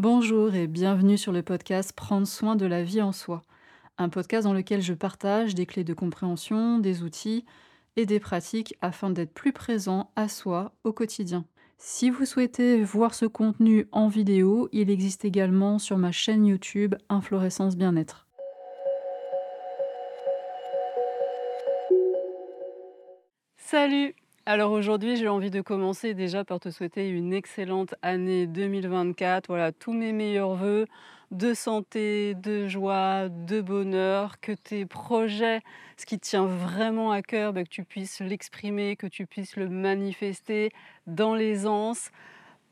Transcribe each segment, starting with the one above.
Bonjour et bienvenue sur le podcast Prendre soin de la vie en soi, un podcast dans lequel je partage des clés de compréhension, des outils et des pratiques afin d'être plus présent à soi au quotidien. Si vous souhaitez voir ce contenu en vidéo, il existe également sur ma chaîne YouTube Inflorescence Bien-être. Salut alors aujourd'hui, j'ai envie de commencer déjà par te souhaiter une excellente année 2024. Voilà, tous mes meilleurs voeux de santé, de joie, de bonheur, que tes projets, ce qui tient vraiment à cœur, bah, que tu puisses l'exprimer, que tu puisses le manifester dans l'aisance.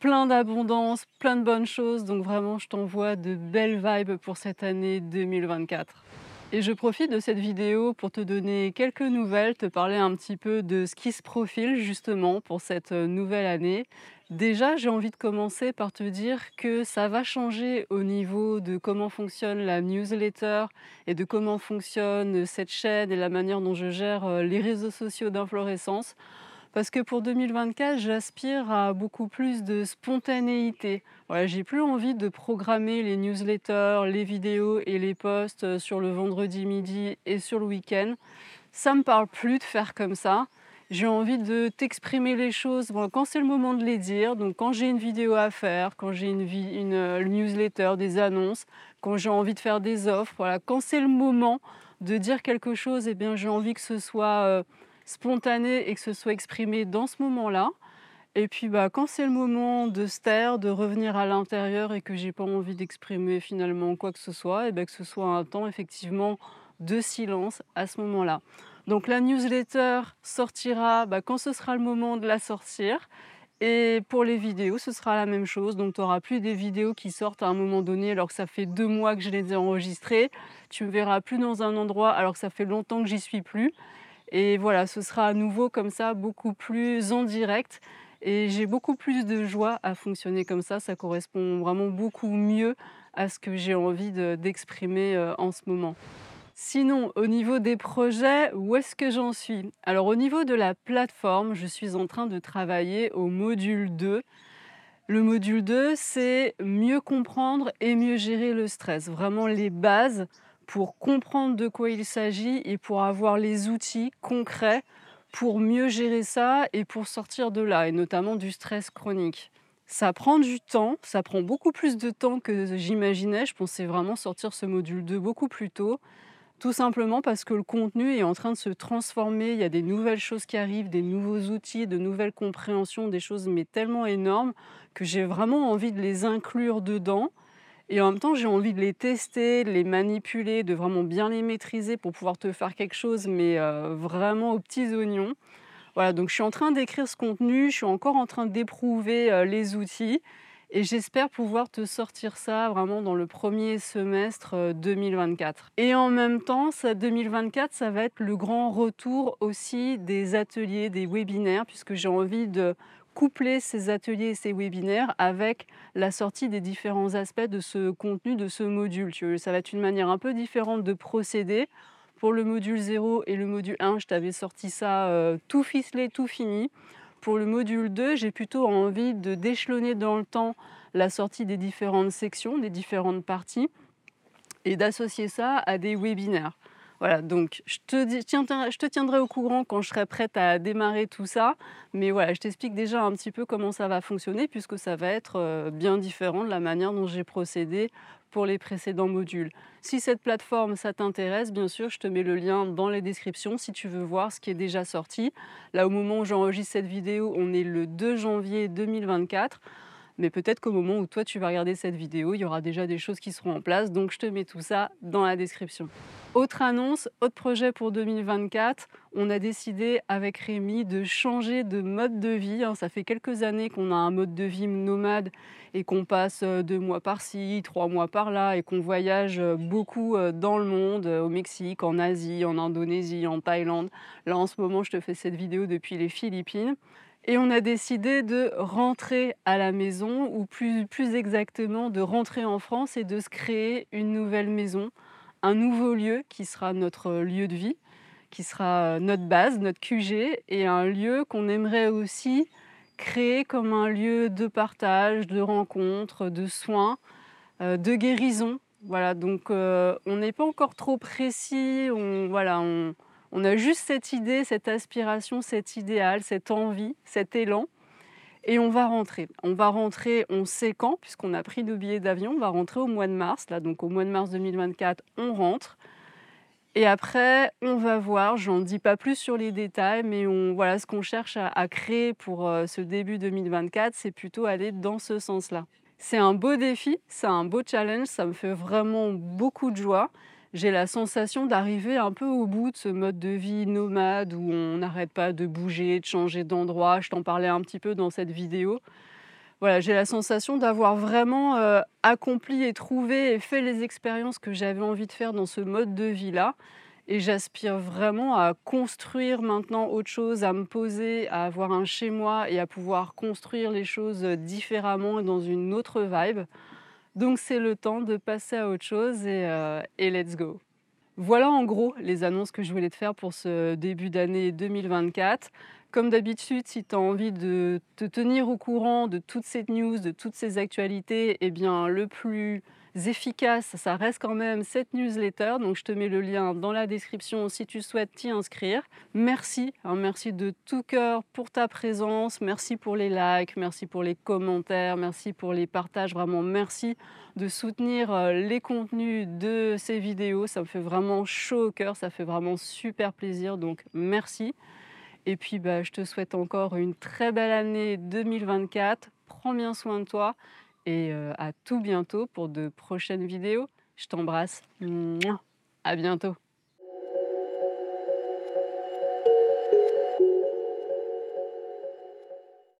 Plein d'abondance, plein de bonnes choses. Donc vraiment, je t'envoie de belles vibes pour cette année 2024. Et je profite de cette vidéo pour te donner quelques nouvelles, te parler un petit peu de ce qui se profile justement pour cette euh, nouvelle année. Déjà, j'ai envie de commencer par te dire que ça va changer au niveau de comment fonctionne la newsletter et de comment fonctionne cette chaîne et la manière dont je gère euh, les réseaux sociaux d'inflorescence. Parce que pour 2024, j'aspire à beaucoup plus de spontanéité. Voilà, j'ai plus envie de programmer les newsletters, les vidéos et les posts euh, sur le vendredi midi et sur le week-end. Ça me parle plus de faire comme ça. J'ai envie de t'exprimer les choses quand c'est le moment de les dire. Donc quand j'ai une vidéo à faire, quand j'ai une, euh, newsletter, des annonces, quand j'ai envie de faire des offres, voilà, quand c'est le moment de dire quelque chose, eh bien j'ai envie que ce soit euh, spontané et que ce soit exprimé dans ce moment-là. Et puis bah, quand c'est le moment de se taire, de revenir à l'intérieur et que j'ai pas envie d'exprimer finalement quoi que ce soit, et bien que ce soit un temps effectivement de silence à ce moment-là. Donc la newsletter sortira bah, quand ce sera le moment de la sortir. Et pour les vidéos, ce sera la même chose. Donc tu n'auras plus des vidéos qui sortent à un moment donné alors que ça fait deux mois que je les ai enregistrées. Tu me verras plus dans un endroit alors que ça fait longtemps que j'y suis plus. Et voilà, ce sera à nouveau comme ça, beaucoup plus en direct. Et j'ai beaucoup plus de joie à fonctionner comme ça. Ça correspond vraiment beaucoup mieux à ce que j'ai envie d'exprimer euh, en ce moment. Sinon, au niveau des projets, où est-ce que j'en suis? Alors au niveau de la plateforme, je suis en train de travailler au module 2. Le module 2, c'est mieux comprendre et mieux gérer le stress. Vraiment les bases pour comprendre de quoi il s'agit et pour avoir les outils concrets pour mieux gérer ça et pour sortir de là, et notamment du stress chronique. Ça prend du temps, ça prend beaucoup plus de temps que j'imaginais. Je pensais vraiment sortir ce module 2 beaucoup plus tôt, tout simplement parce que le contenu est en train de se transformer. Il y a des nouvelles choses qui arrivent, des nouveaux outils, de nouvelles compréhensions, des choses mais tellement énormes que j'ai vraiment envie de les inclure dedans et en même temps, j'ai envie de les tester, de les manipuler, de vraiment bien les maîtriser pour pouvoir te faire quelque chose, mais euh, vraiment aux petits oignons. Voilà, donc je suis en train d'écrire ce contenu, je suis encore en train d'éprouver euh, les outils et j'espère pouvoir te sortir ça vraiment dans le premier semestre 2024. Euh, et en même temps, ça 2024, ça va être le grand retour aussi des ateliers, des webinaires, puisque j'ai envie de coupler ces ateliers et ces webinaires avec la sortie des différents aspects de ce contenu, de ce module. Ça va être une manière un peu différente de procéder. Pour le module 0 et le module 1, je t'avais sorti ça euh, tout ficelé, tout fini. Pour le module 2, j'ai plutôt envie de déchelonner dans le temps la sortie des différentes sections, des différentes parties, et d'associer ça à des webinaires. Voilà, donc je te, tiendrai, au courant quand je serai prête à démarrer tout ça. Mais voilà, je t'explique déjà un petit peu comment ça va fonctionner puisque ça va être euh, bien différent de la manière dont j'ai procédé pour les précédents modules. Si cette plateforme, ça t'intéresse, bien sûr, je te mets le lien dans les descriptions si tu veux voir ce qui est déjà sorti. Là, au moment où j'enregistre cette vidéo, on est le 2 janvier 2024. Mais peut-être qu'au moment où toi tu vas regarder cette vidéo, il y aura déjà des choses qui seront en place. Donc je te mets tout ça dans la description. Autre annonce, autre projet pour 2024. On a décidé avec Rémi de changer de mode de vie. Hein. Ça fait quelques années qu'on a un mode de vie nomade et qu'on passe euh, deux mois par-ci, trois mois par-là et qu'on voyage euh, beaucoup euh, dans le monde, au Mexique, en Asie, en Indonésie, en Thaïlande. Là en ce moment, je te fais cette vidéo depuis les Philippines. Et on a décidé de rentrer à la maison, ou plus, plus exactement de rentrer en France et de se créer une nouvelle maison, un nouveau lieu qui sera notre lieu de vie, qui sera notre base, notre QG, et un lieu qu'on aimerait aussi créé comme un lieu de partage, de rencontre, de soins, euh, de guérison. Voilà, donc euh, on n'est pas encore trop précis, on, voilà, on, on a juste cette idée, cette aspiration, cet idéal, cette envie, cet élan. Et on va rentrer. On va rentrer, on sait quand, puisqu'on a pris nos billets d'avion, on va rentrer au mois de mars. Là, donc au mois de mars 2024, on rentre. Et après, on va voir, j'en dis pas plus sur les détails, mais voilà, ce qu'on cherche à, à créer pour euh, ce début 2024, c'est plutôt aller dans ce sens-là. C'est un beau défi, c'est un beau challenge, ça me fait vraiment beaucoup de joie. J'ai la sensation d'arriver un peu au bout de ce mode de vie nomade où on n'arrête pas de bouger, de changer d'endroit. Je t'en parlais un petit peu dans cette vidéo. Voilà, j'ai la sensation d'avoir vraiment euh, accompli et trouvé et fait les expériences que j'avais envie de faire dans ce mode de vie-là. Et j'aspire vraiment à construire maintenant autre chose, à me poser, à avoir un chez moi et à pouvoir construire les choses différemment et dans une autre vibe. Donc c'est le temps de passer à autre chose et, euh, et let's go. Voilà en gros les annonces que je voulais te faire pour ce début d'année 2024. Comme d'habitude, si tu as envie de te tenir au courant de toutes ces news, de toutes ces actualités, eh bien le plus efficace, ça reste quand même cette newsletter. Donc je te mets le lien dans la description si tu souhaites t'y inscrire. Merci, hein, merci de tout cœur pour ta présence, merci pour les likes, merci pour les commentaires, merci pour les partages, vraiment merci de soutenir euh, les contenus de ces vidéos. Ça me fait vraiment chaud au cœur, ça fait vraiment super plaisir, donc merci. Et puis, bah, je te souhaite encore une très belle année 2024. Prends bien soin de toi et euh, à tout bientôt pour de prochaines vidéos. Je t'embrasse. À bientôt.